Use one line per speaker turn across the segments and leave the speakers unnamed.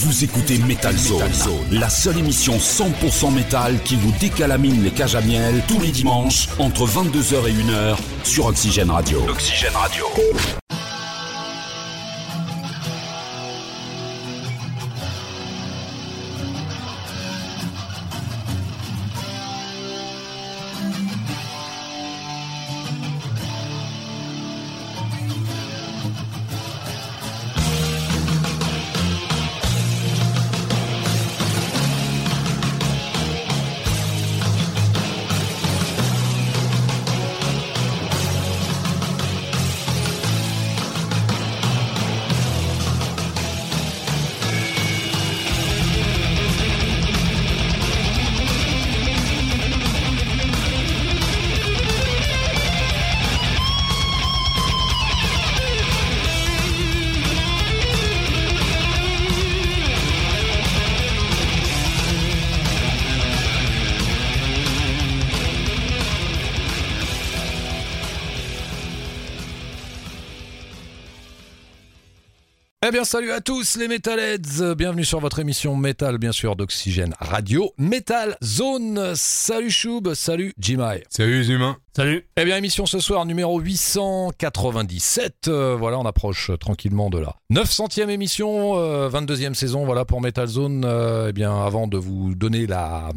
Vous écoutez Metal Zone, la seule émission 100% métal qui vous décalamine les cages à miel tous les dimanches entre 22h et 1h sur Oxygène Radio. Oxygène Radio.
Eh bien, salut à tous les Metalheads. Bienvenue sur votre émission Metal, bien sûr, d'Oxygène Radio. Metal Zone. Salut Choub, salut Jimai.
Salut les humains.
Salut.
Eh bien, émission ce soir numéro 897. Euh, voilà, on approche tranquillement de la 900e émission, euh, 22e saison, voilà, pour Metal Zone. Euh, eh bien, avant de vous donner la,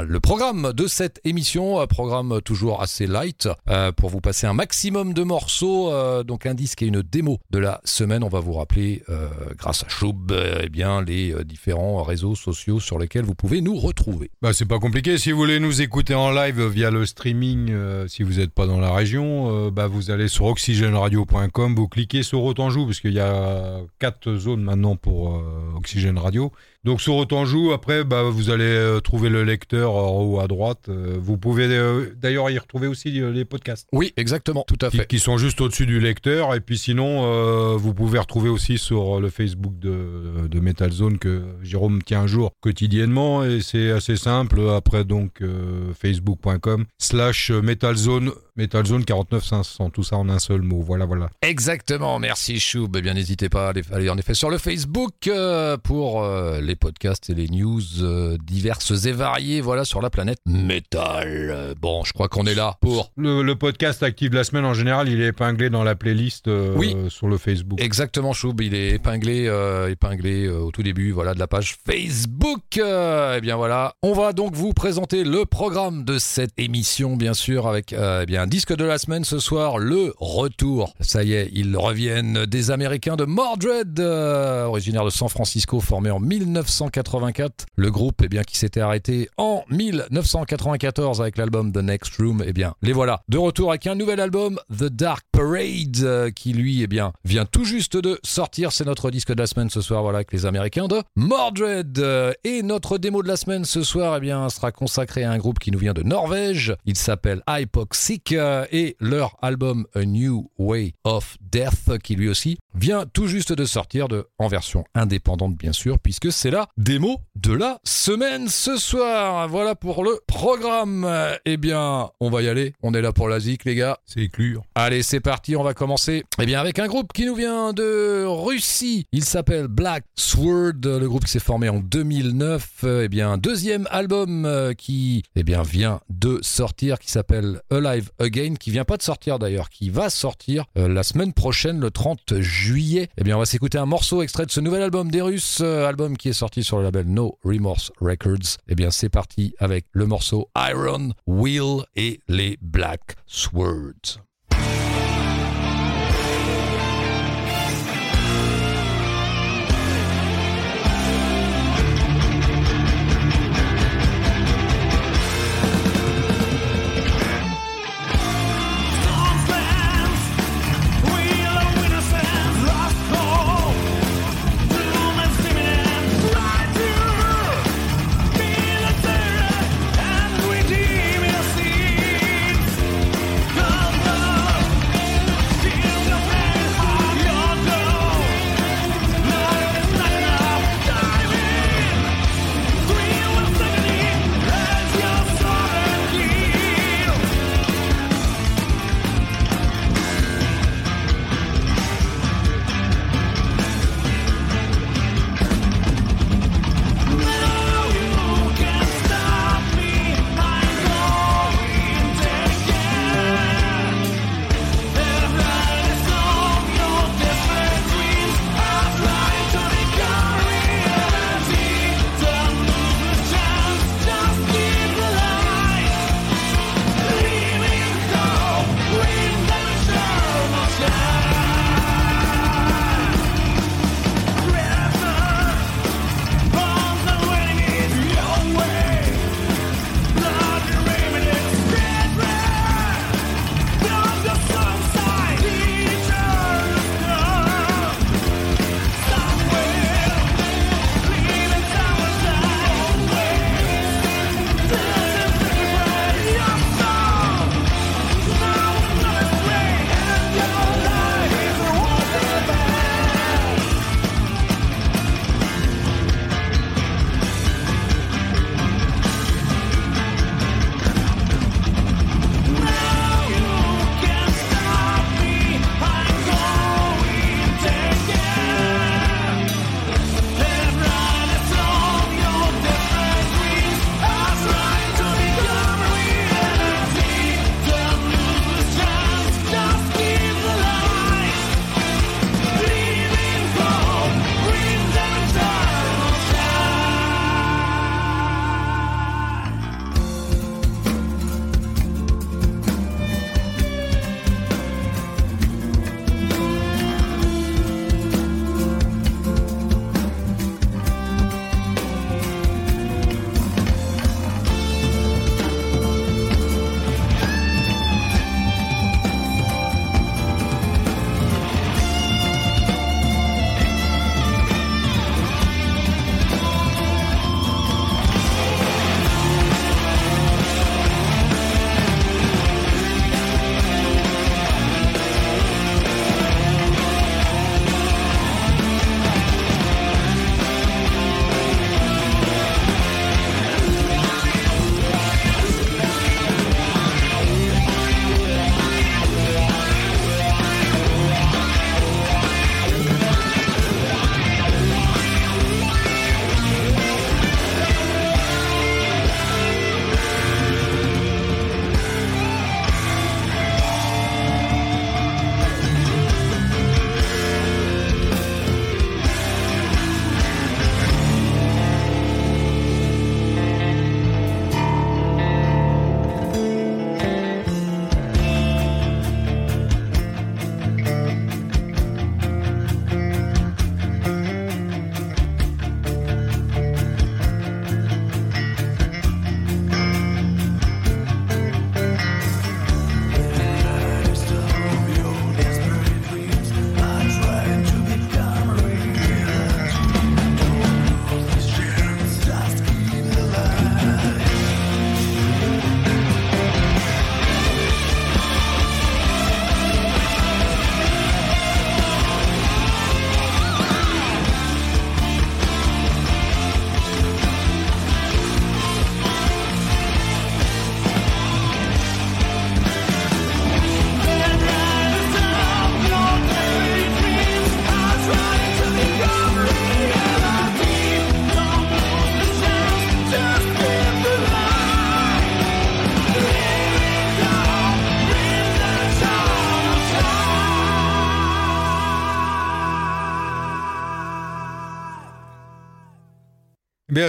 le programme de cette émission, euh, programme toujours assez light, euh, pour vous passer un maximum de morceaux, euh, donc un disque et une démo de la semaine. On va vous rappeler, euh, grâce à Choub, euh, eh bien, les euh, différents réseaux sociaux sur lesquels vous pouvez nous retrouver.
Bah c'est pas compliqué. Si vous voulez nous écouter en live via le streaming, euh, si vous n'êtes pas dans la région, euh, bah vous allez sur oxygèneradio.com, vous cliquez sur Autanjou parce qu'il y a quatre zones maintenant pour euh, Oxygène Radio. Donc sur Autanjou, après bah vous allez euh, trouver le lecteur en haut à droite. Euh, vous pouvez euh, d'ailleurs y retrouver aussi euh, les podcasts.
Oui, exactement, tout à
Qui,
fait.
qui sont juste au-dessus du lecteur et puis sinon euh, vous pouvez retrouver aussi sur le Facebook de, de Metal Zone que Jérôme tient un jour quotidiennement et c'est assez simple après donc euh, facebook.com slash Metal Zone Metal Zone 49 500 tout ça en un seul mot voilà voilà
Exactement, merci Choub. Eh bien, n'hésitez pas à aller, aller, en effet sur le Facebook euh, pour euh, les podcasts et les news euh, diverses et variées, voilà, sur la planète métal. Euh, Bon, je crois qu'on est là pour...
le, le podcast actif de la semaine en général il est épinglé dans la playlist
Oui.
sur le Facebook
Exactement, Choub, il est épinglé, épinglé au tout début, voilà, de la page Facebook. Eh bien voilà, on va donc vous présenter le programme de cette émission, bien sûr, avec eh bien disque de la semaine ce soir, le retour. Ça y est, ils reviennent des Américains de Mordred, euh, originaire de San Francisco, formé en 1984. Le groupe, eh bien, qui s'était arrêté en 1994 avec l'album The Next Room, eh bien, les voilà de retour avec un nouvel album, The Dark Parade, euh, qui lui, eh bien, vient tout juste de sortir. C'est notre disque de la semaine ce soir, voilà, avec les Américains de Mordred. Euh, Et notre démo de la semaine ce soir, eh bien, sera consacrée à un groupe qui nous vient de Norvège. Il s'appelle Hypoxic euh, et leur album A New Way of Death, qui lui aussi vient tout juste de sortir de, en version indépendante, bien sûr, puisque c'est la démo de la semaine ce soir. Voilà pour le programme. Eh bien, on va y aller. On est là pour la zik, les gars.
c'est éclure
Allez, c'est parti, on va commencer eh bien, avec un groupe qui nous vient de Russie. Il s'appelle Black Sword, le groupe qui s'est formé en 2009. Euh, Eh bien, un deuxième album euh, qui eh bien, vient de sortir, qui s'appelle Alive Again, qui vient pas de sortir d'ailleurs, qui va sortir euh, la semaine prochaine, le 30 juillet. Eh bien, on va s'écouter un morceau extrait de ce nouvel album des Russes, euh, album qui est sorti sur le label No Remorse Records. Eh bien, c'est parti avec le morceau Iron Will et les Black Swords.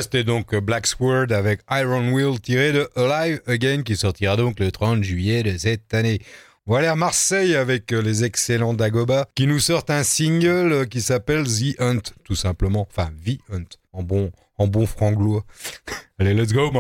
C'était donc Black Sword avec Iron Will tiré de Alive Again qui sortira donc le 30 juillet de cette année. On va aller à Marseille avec les excellents Dagoba qui nous sortent un single qui s'appelle The Hunt, tout simplement. Enfin, The Hunt, en bon, en bon franglois. Allez, let's go,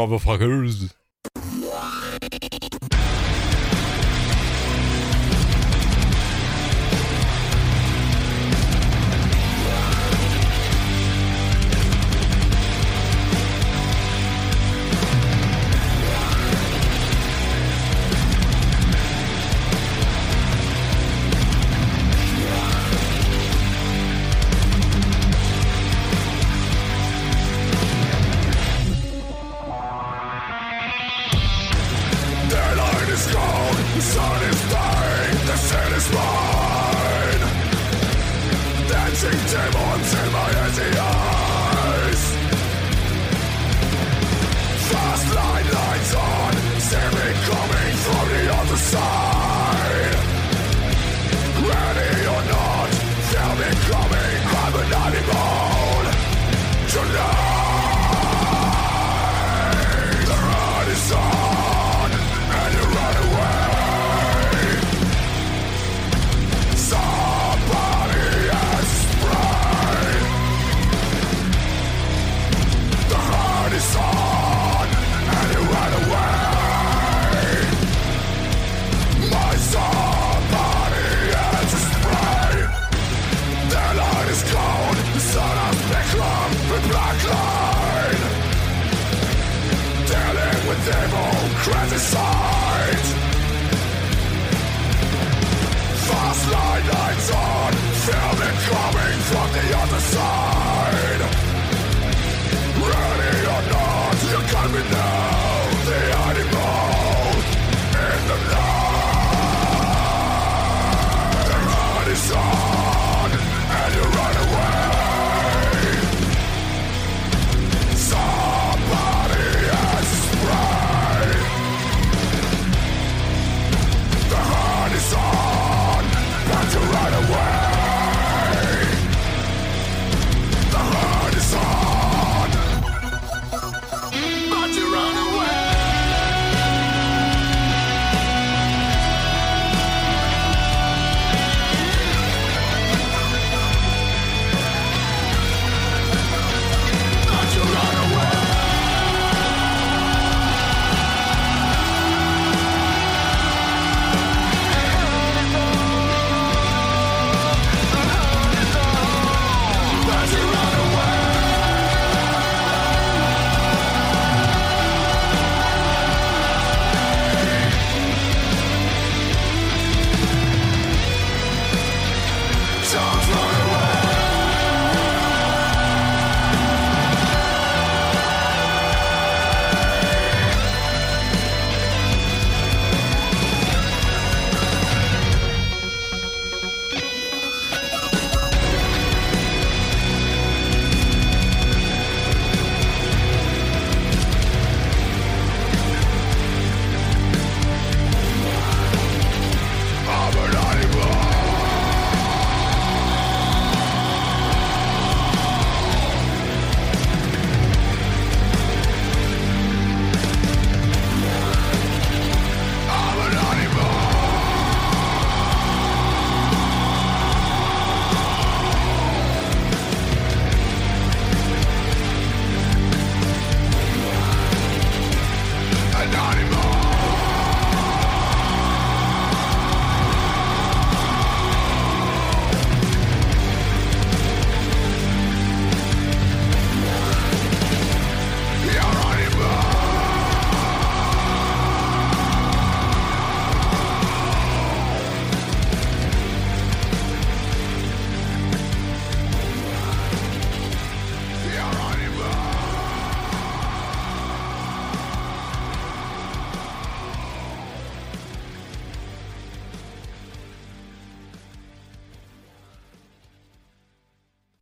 motherfuckers!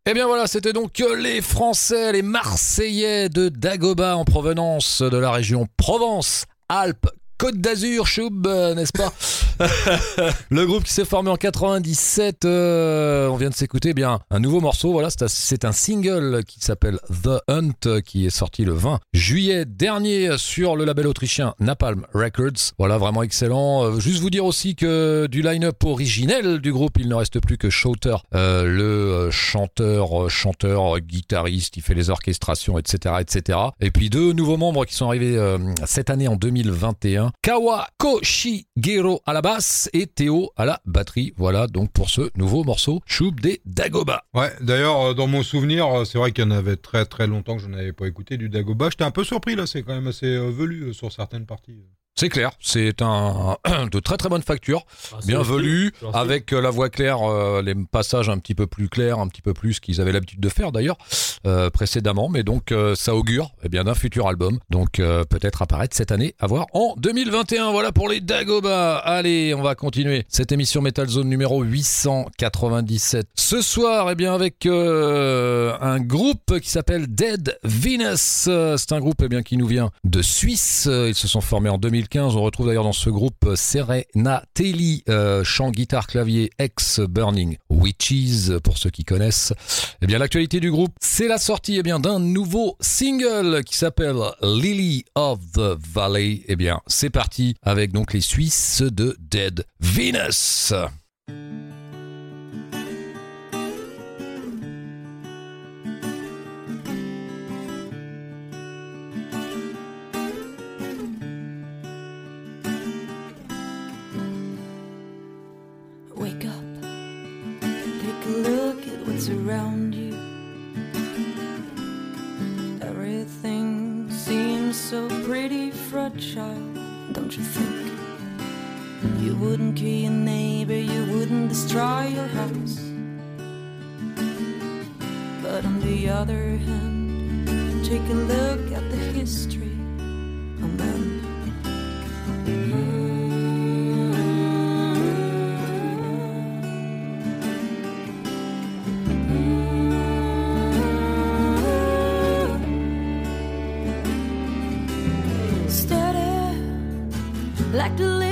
Eh bien voilà, c'était donc les Français, les Marseillais de Dagoba en provenance de la région Provence, Alpes, Côte d'Azur, Choub, euh, n'est-ce pas Le groupe qui s'est formé en 97, euh, on vient de s'écouter eh bien un nouveau morceau. Voilà, c'est un single qui s'appelle The Hunt, qui est sorti le 20 juillet dernier sur le label autrichien Napalm Records. Voilà, vraiment excellent. Euh, juste vous dire aussi que du line-up originel du groupe, il ne reste plus que Shouter, le chanteur, chanteur, guitariste, il fait les orchestrations, etc., etc. Et puis deux nouveaux membres qui sont arrivés cette année en 2021. Kawa Koshigero à la basse et Théo à la batterie. Voilà donc pour ce nouveau morceau, Choub des Dagoba.
Ouais, d'ailleurs, euh, dans mon souvenir, euh, c'est vrai qu'il y en avait très très longtemps que je n'avais pas écouté du Dagoba. J'étais un peu surpris là, c'est quand même assez euh, velu sur certaines parties.
C'est clair, c'est un de très très bonne facture, ah, bien velu, avec euh, la voix claire, euh, les passages un petit peu plus clairs, un petit peu plus qu'ils avaient l'habitude de faire d'ailleurs euh, précédemment, mais donc ça augure eh bien d'un futur album, donc peut-être apparaître cette année, à voir en 2021. Voilà pour les Dagoba. Allez, on va continuer cette émission Metal Zone numéro 897. Ce soir, eh bien avec un groupe qui s'appelle Dead Venus. C'est un groupe eh bien qui nous vient de Suisse. Ils se sont formés en 2000 on retrouve d'ailleurs dans ce groupe euh, Serena Telly, euh, chant, guitare, clavier, ex Burning Witches, pour ceux qui connaissent. Eh bien, l'actualité du groupe, c'est la sortie eh bien, d'un nouveau single qui s'appelle Lily of the Valley. Eh bien, c'est parti avec donc les Suisses de Dead Venus. Around you. Everything seems so pretty fragile, don't you think? You wouldn't kill your neighbor, you wouldn't destroy your house. But on the other hand, take a look at the history like the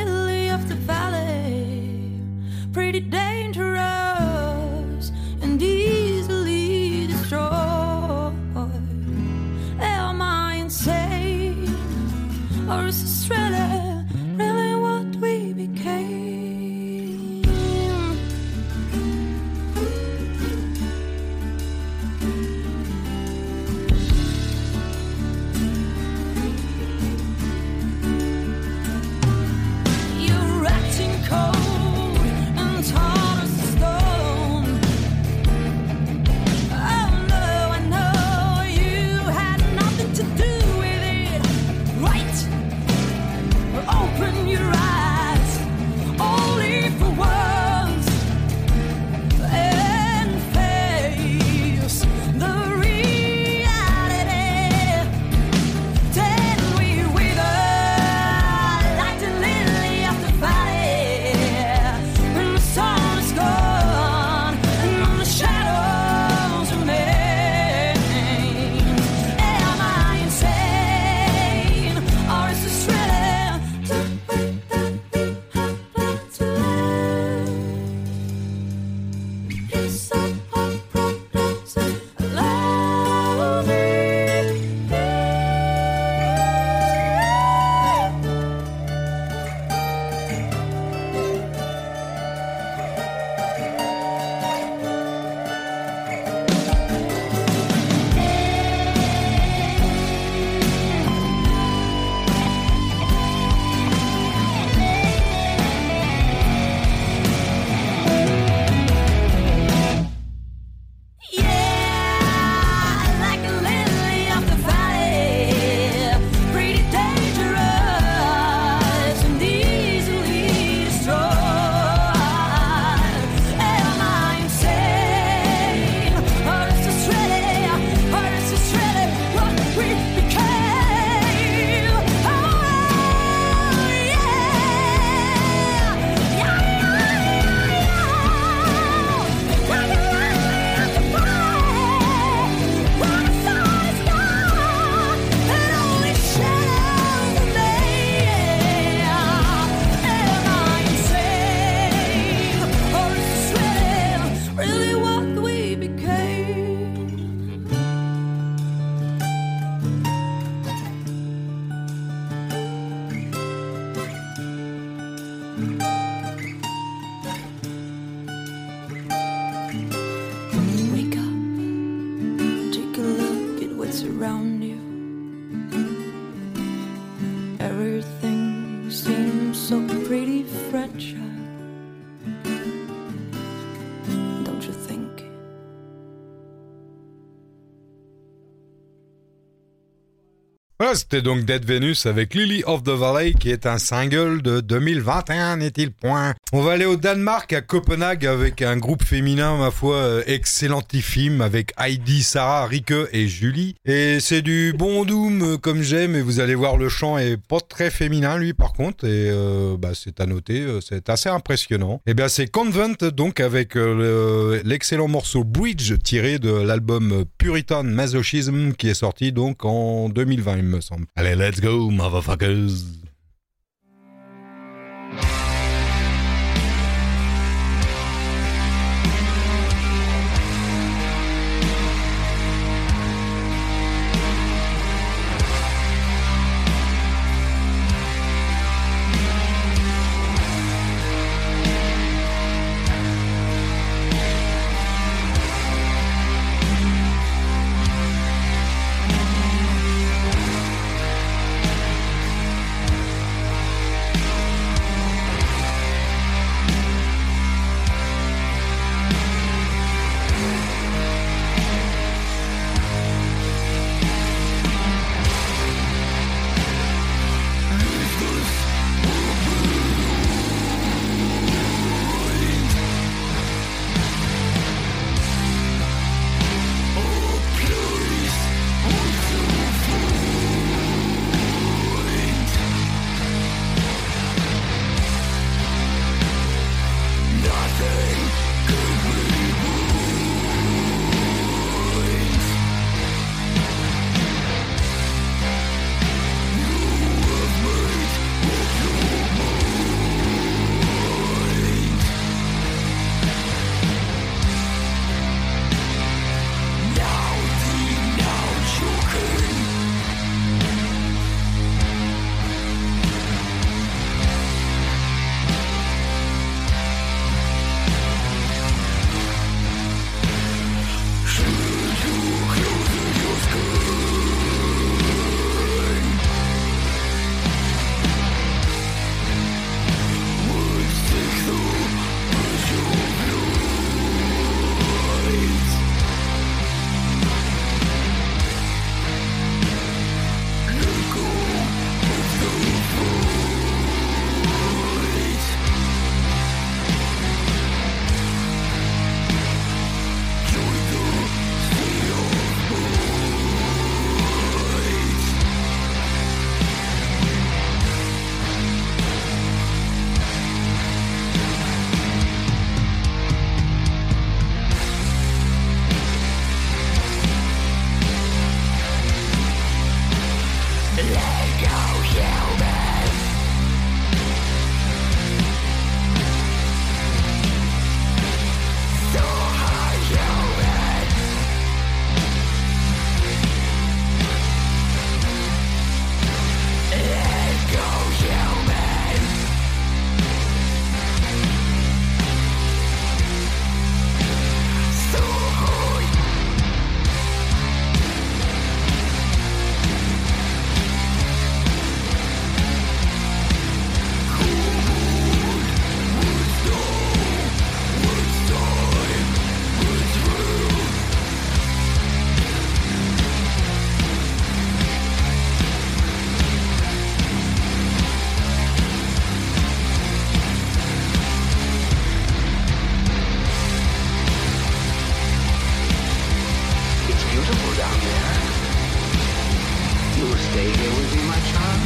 c'était donc Dead Venus avec Lily of the Valley qui est un single de 2021, n'est-il point? On va aller au Danemark, à Copenhague, avec un groupe féminin, ma foi, euh, excellentissime, avec Heidi, Sarah, Rike et Julie. Et c'est du bon doom euh, comme j'aime, et vous allez voir, le chant est pas très féminin, lui, par contre, et euh, bah, c'est à noter, c'est assez impressionnant. Et bien, c'est Convent, donc, avec le- l'excellent morceau Bridge, tiré de l'album Puritan Masochism, qui est sorti donc en 2020, il me semble. Allez, let's go, motherfuckers
beautiful down there. You will stay here with me, my child?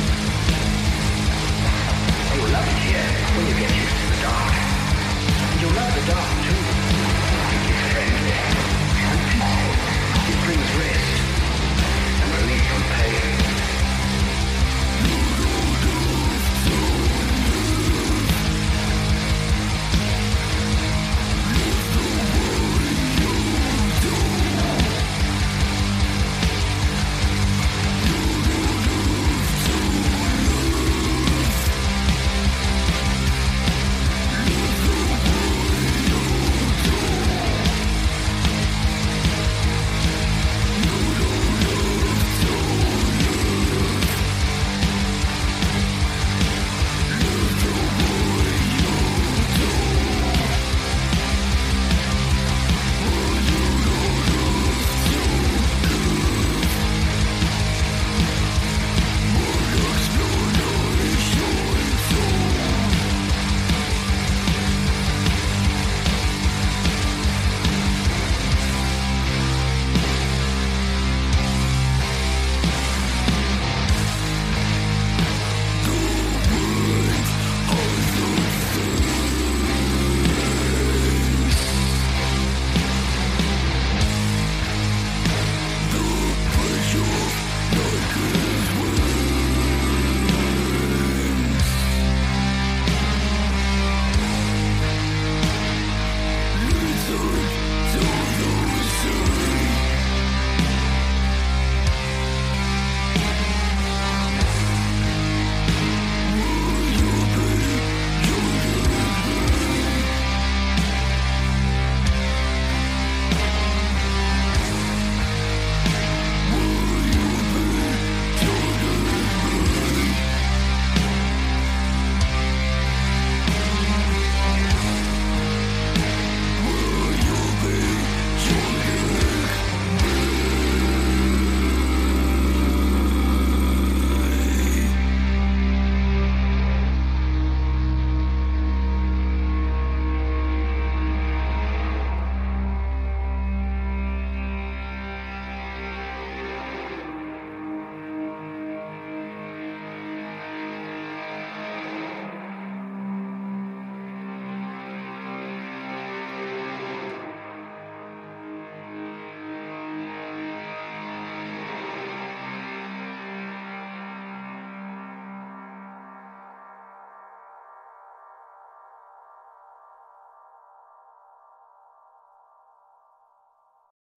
You will love it here when you get used to the dark. And you'll love the dark, too.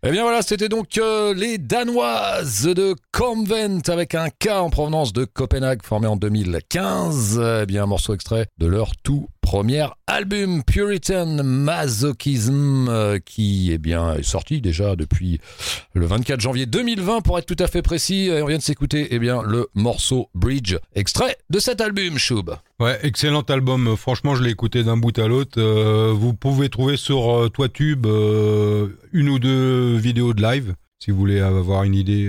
Eh bien voilà, c'était donc euh, les Danoises de Convent avec un K en provenance de Copenhague formé en 2015. Eh bien un morceau extrait de leur tout premier album Puritan Masochism euh, qui eh bien, est sorti déjà depuis le 24 janvier 2020 pour être tout à fait précis. Et on vient de s'écouter eh bien, le morceau Bridge extrait de cet album, Choub.
Ouais, excellent album. Franchement, je l'ai écouté d'un bout à l'autre. Euh, vous pouvez trouver sur euh, Toitube euh, une ou deux vidéos de live si vous voulez avoir une idée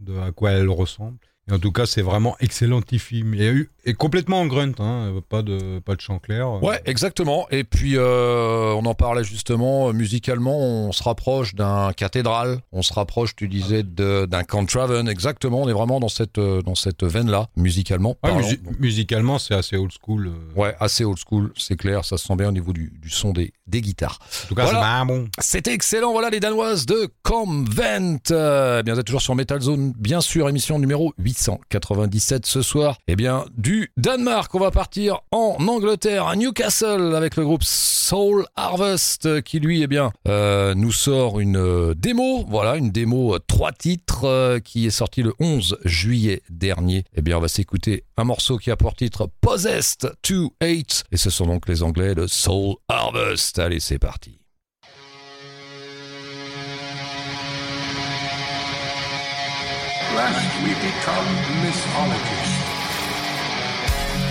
de à quoi elle ressemble. Et en tout cas, c'est vraiment excellentissime. Et, et complètement en grunt, hein, pas de pas de chant clair.
Ouais, exactement. Et puis, euh, on en parlait justement, euh, musicalement, on se rapproche d'un cathédrale, on se rapproche, tu disais, d'un Contraven, exactement. On est vraiment dans cette, euh, dans cette veine-là, musicalement. Donc,
musicalement, c'est assez old school.
ouais, assez old school, c'est clair, ça se sent bien au niveau du, du son des, des guitares.
En tout cas,
Voilà.
c'est bien bon.
C'était excellent, voilà les Danoises de Convent. Eh bien, vous êtes toujours sur Metal Zone, bien sûr, émission numéro 897 ce soir. Eh bien, du Danemark, on va partir en Angleterre, à Newcastle, avec le groupe Soul Harvest, qui lui, eh bien, euh, nous sort une euh, démo, voilà, une démo euh, trois titres, qui est sortie le 11 juillet dernier. Eh bien, on va s'écouter un morceau qui a pour titre Possessed to Hate, et ce sont donc les Anglais de Soul Harvest. Allez, c'est parti.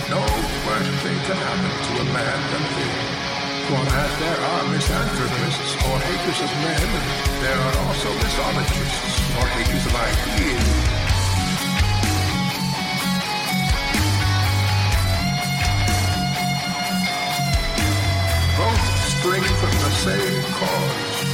No worse thing can happen to a man than this. For as there are misanthropists or haters of men, there are also mythologists or haters of ideas. Both spring from the same cause.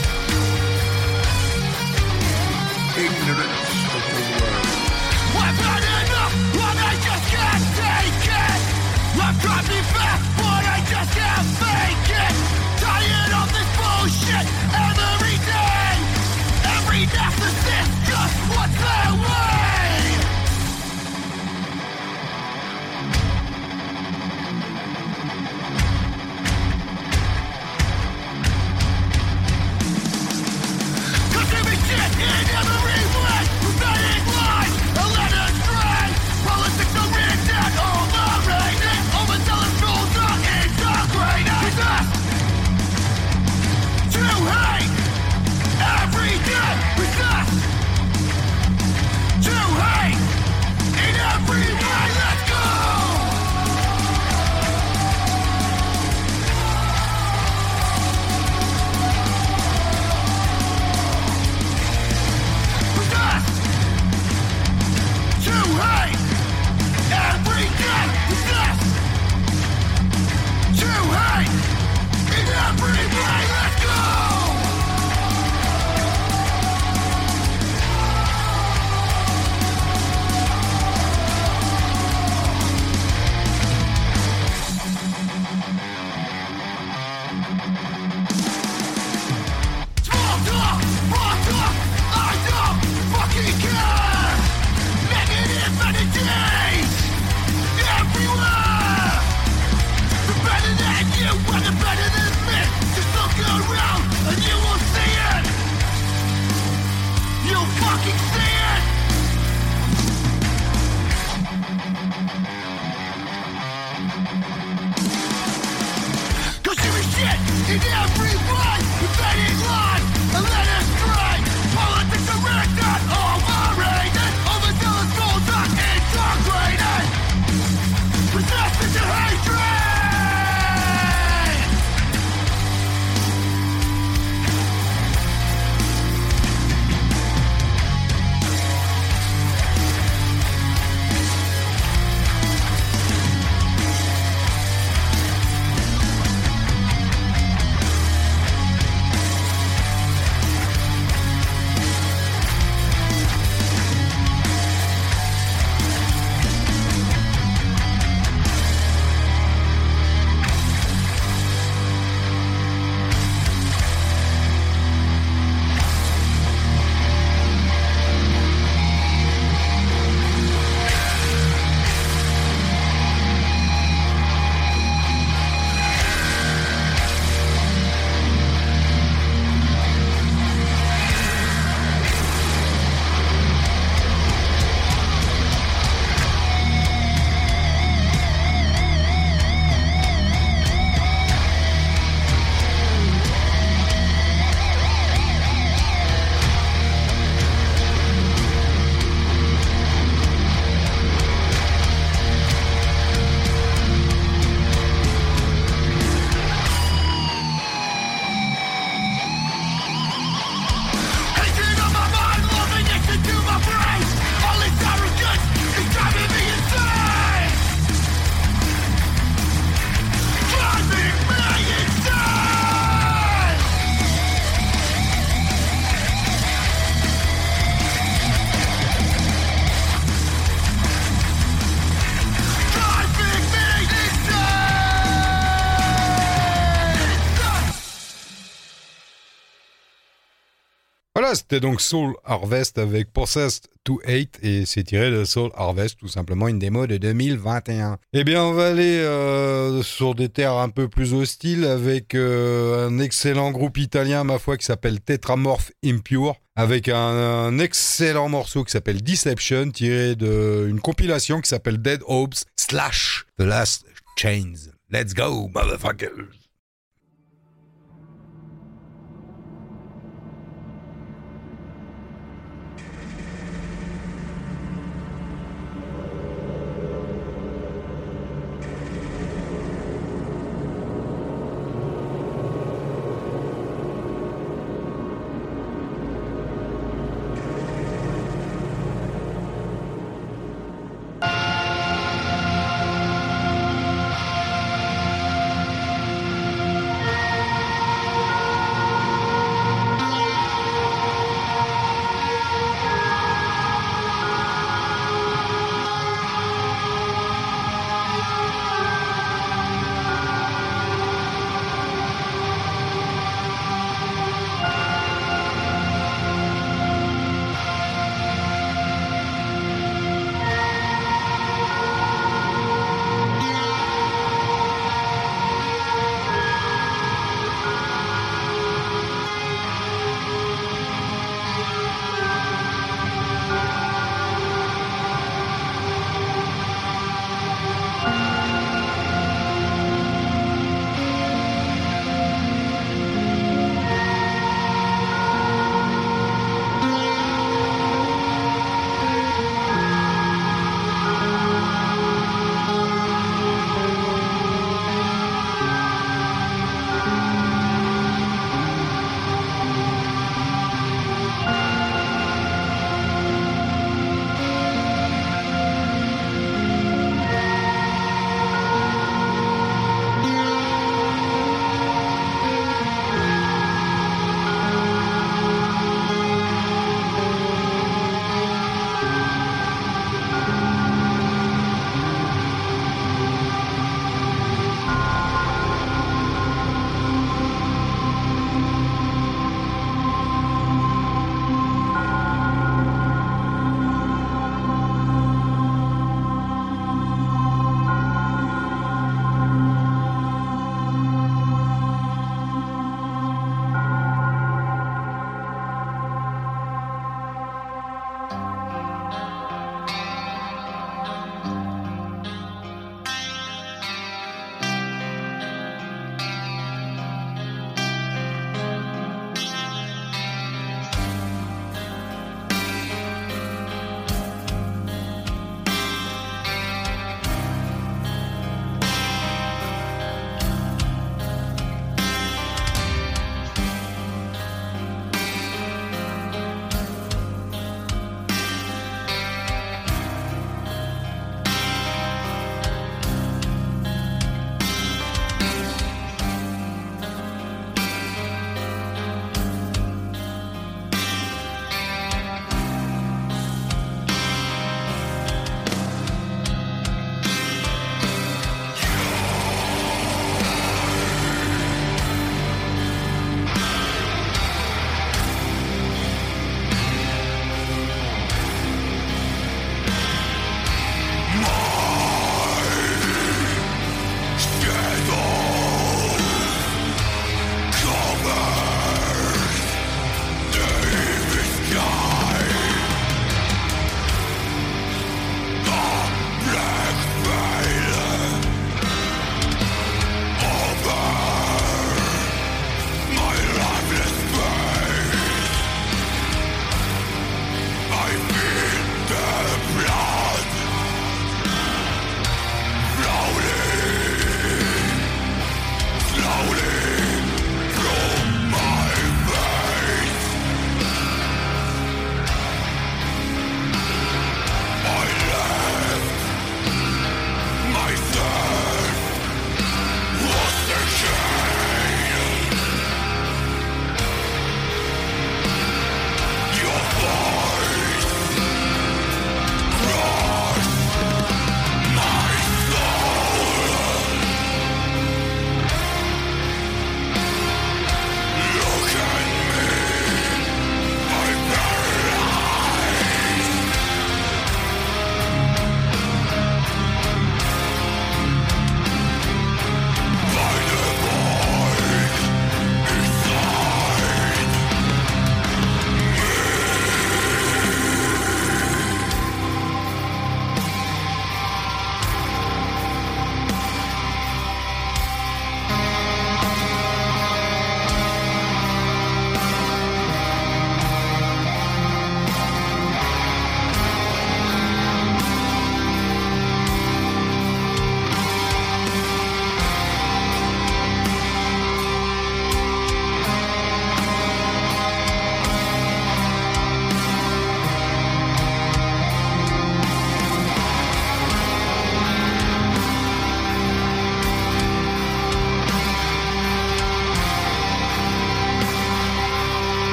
C'était donc Soul Harvest avec Possessed to Hate et c'est tiré de Soul Harvest, tout simplement une démo de 2021. Eh bien, on va aller euh, sur des terres un peu plus hostiles avec euh, un excellent groupe italien, ma foi, qui s'appelle Tetramorph Impure, avec un, un excellent morceau qui s'appelle Deception, tiré d'une compilation qui s'appelle Dead Hopes slash The Last Chains. Let's go, motherfuckers!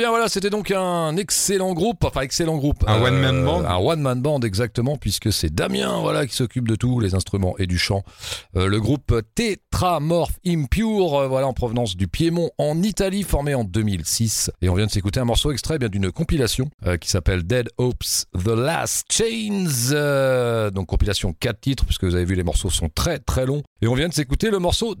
Bien voilà, c'était donc un excellent groupe, enfin excellent groupe.
Un one-man band
Un one-man band exactement, puisque c'est Damien voilà, qui s'occupe de tout, les instruments et du chant. Euh, le groupe Tetramorph Impure, euh, voilà, en provenance du Piémont en Italie, formé en 2006. Et on vient de s'écouter un morceau extrait eh bien d'une compilation euh, qui s'appelle Dead Hopes The Last Chains. euh, donc compilation 4 titres, puisque vous avez vu les morceaux sont très très longs. Et on vient de s'écouter le morceau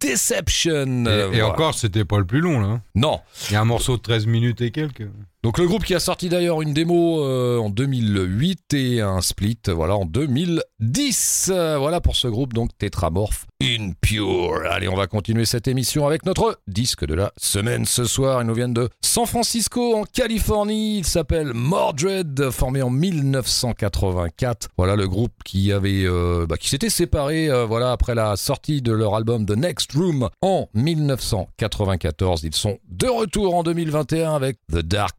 Deception.
Et, et
voilà.
encore, c'était pas le plus long, là. hein.
Non,
Il y a un morceau de 13 minutes et quelques.
Donc le groupe qui a sorti d'ailleurs une démo euh, en 2008 et un split voilà en 2010. Euh, voilà pour ce groupe donc Tetramorph Impure. Allez, on va continuer cette émission avec notre disque de la semaine ce soir. Ils nous viennent de San Francisco en Californie. Il s'appelle Mordred, formé en 1984. Voilà le groupe qui avait euh, bah, qui s'était séparé voilà après la sortie de leur album The Next Room en 1994. Ils sont de retour en 2021 avec The Dark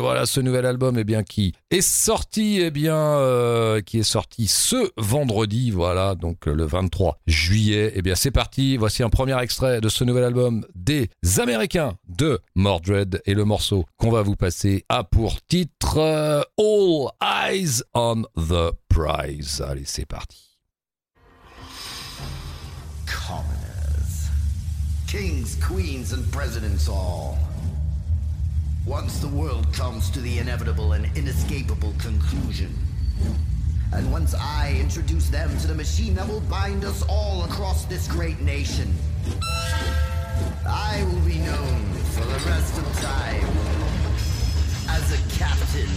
Voilà ce nouvel album eh bien qui est sorti eh bien euh, qui est sorti ce vendredi voilà donc le 23 juillet. Eh bien c'est parti. Voici un premier extrait de ce nouvel album des Américains de Mordred et le morceau qu'on va vous passer a pour titre euh, All Eyes on the Prize. Allez, c'est parti.
commoners. Kings, queens, and presidents all. Once the world comes to the inevitable and inescapable conclusion, and once I introduce them to the machine that will bind us all across this great nation, I will be known for the rest of time as a captain.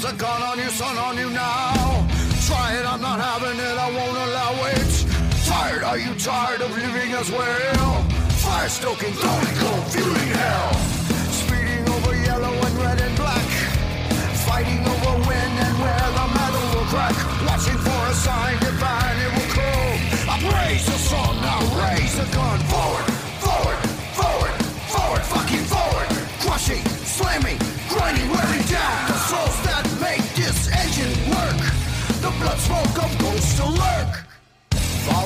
There's a gun on you, son on you now. Try it, I'm not having it, I won't allow it. Tired, are you tired of living as well? Fire stoking, throwing cold, fueling hell. Speeding over yellow and red and black. Fighting over when and where the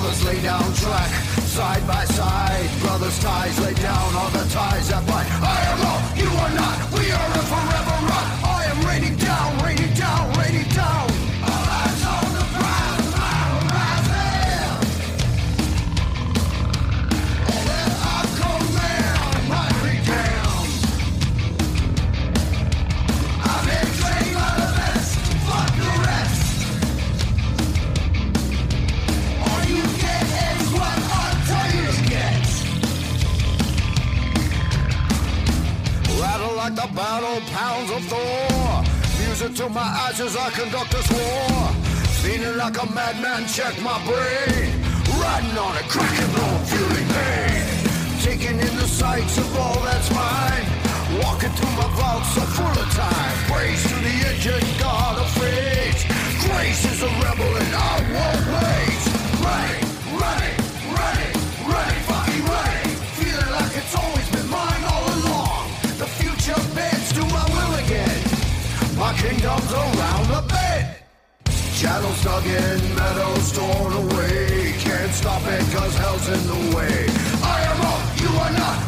Lay down track, side by side. Brothers' ties lay down all the ties that bind. I am all, you are not. We are a forever battle pounds of Thor. Music to my eyes as I conduct this war. Feeling like a madman, check my brain. Riding on a cracking bone, feeling pain. Taking in the sights of all that's mine. Walking through my vaults so full of time. Praise to the engine god of fate. Grace is a rebel and I won't wait. Shadows dug in, meadows torn away. Can't stop it cause hell's in the way. I am up, you are not,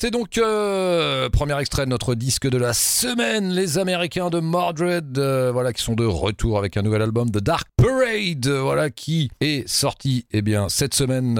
c'était donc euh, premier extrait de notre disque de la semaine, les Américains de Mordred, euh, voilà qui sont de retour avec un nouvel album, The Dark Parade, euh, voilà qui est sorti, eh bien cette semaine,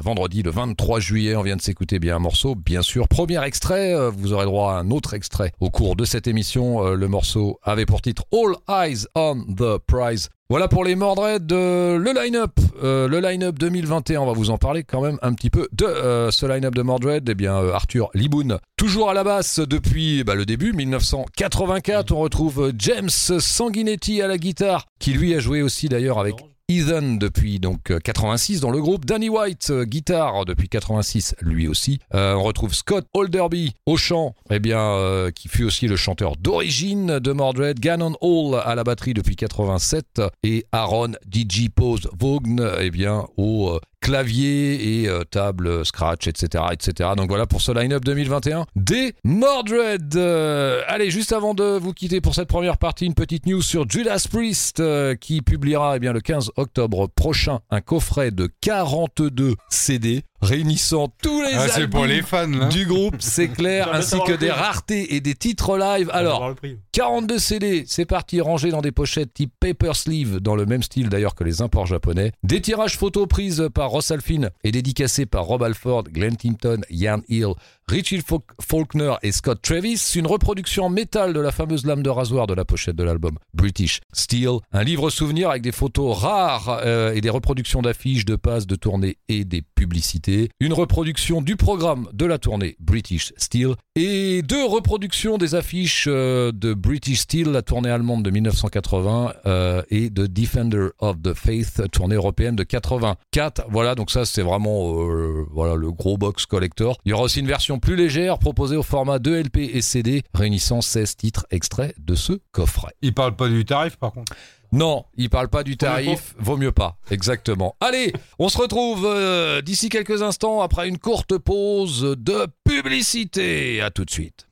vendredi, le 23 juillet, on vient de s'écouter bien un morceau, bien sûr, premier extrait, vous aurez droit à un autre extrait au cours de cette émission, le morceau avait pour titre All Eyes on the Prize. Voilà pour les Mordred, le line-up, euh, le line-up 2021, on va vous en parler quand même un petit peu de euh, ce line-up de Mordred. Eh bien, euh, Arthur Liboun, toujours à la basse depuis bah, le début, 1984. On retrouve James Sanguinetti à la guitare, qui lui a joué aussi d'ailleurs avec Ethan depuis donc euh, 86 dans le groupe, Danny White euh, guitare depuis 86 lui aussi. Euh, on retrouve Scott Alderby au chant, eh bien euh, qui fut aussi le chanteur d'origine de Mordred, Gannon Hall à la batterie depuis 87 et Aaron DJ Pose Vaughn eh bien au euh, clavier et euh, table scratch etc etc donc voilà pour ce line-up 2021 des Mordred. Euh, allez juste avant de vous quitter pour cette première partie une petite news sur Judas Priest euh, qui publiera eh bien le 15 octobre prochain un coffret de 42 CD réunissant tous les
Ah,
albums
pour les fans, là.
du groupe c'est clair ainsi que des raretés et des titres live alors
Avoir le prix.
42 CD, c'est parti, rangés dans des pochettes type paper sleeve, dans le même style d'ailleurs que les imports japonais. Des tirages photos prises par Ross Alphin et dédicacés par Rob Alford, Glenn Tinton, Ian Hill, Richie Faulk- Faulkner et Scott Travis. Une reproduction en métal de la fameuse lame de rasoir de la pochette de l'album British Steel. Un livre souvenir avec des photos rares euh, et des reproductions d'affiches, de passes, de tournées et des publicités. Une reproduction du programme de la tournée British Steel. Et deux reproductions des affiches euh, de British Steel, la tournée allemande de 1980 euh, et de Defender of the Faith, tournée européenne de 84. Voilà, donc ça c'est vraiment euh, voilà le gros box collector. Il y aura aussi une version plus légère proposée au format 2 LP et CD, réunissant 16 titres extraits de ce coffret.
Il parle pas du tarif, par contre?
Non, il parle pas du tarif, vaut mieux pas. Exactement. Allez, on se retrouve euh, d'ici quelques instants après une courte pause de publicité. À tout de suite.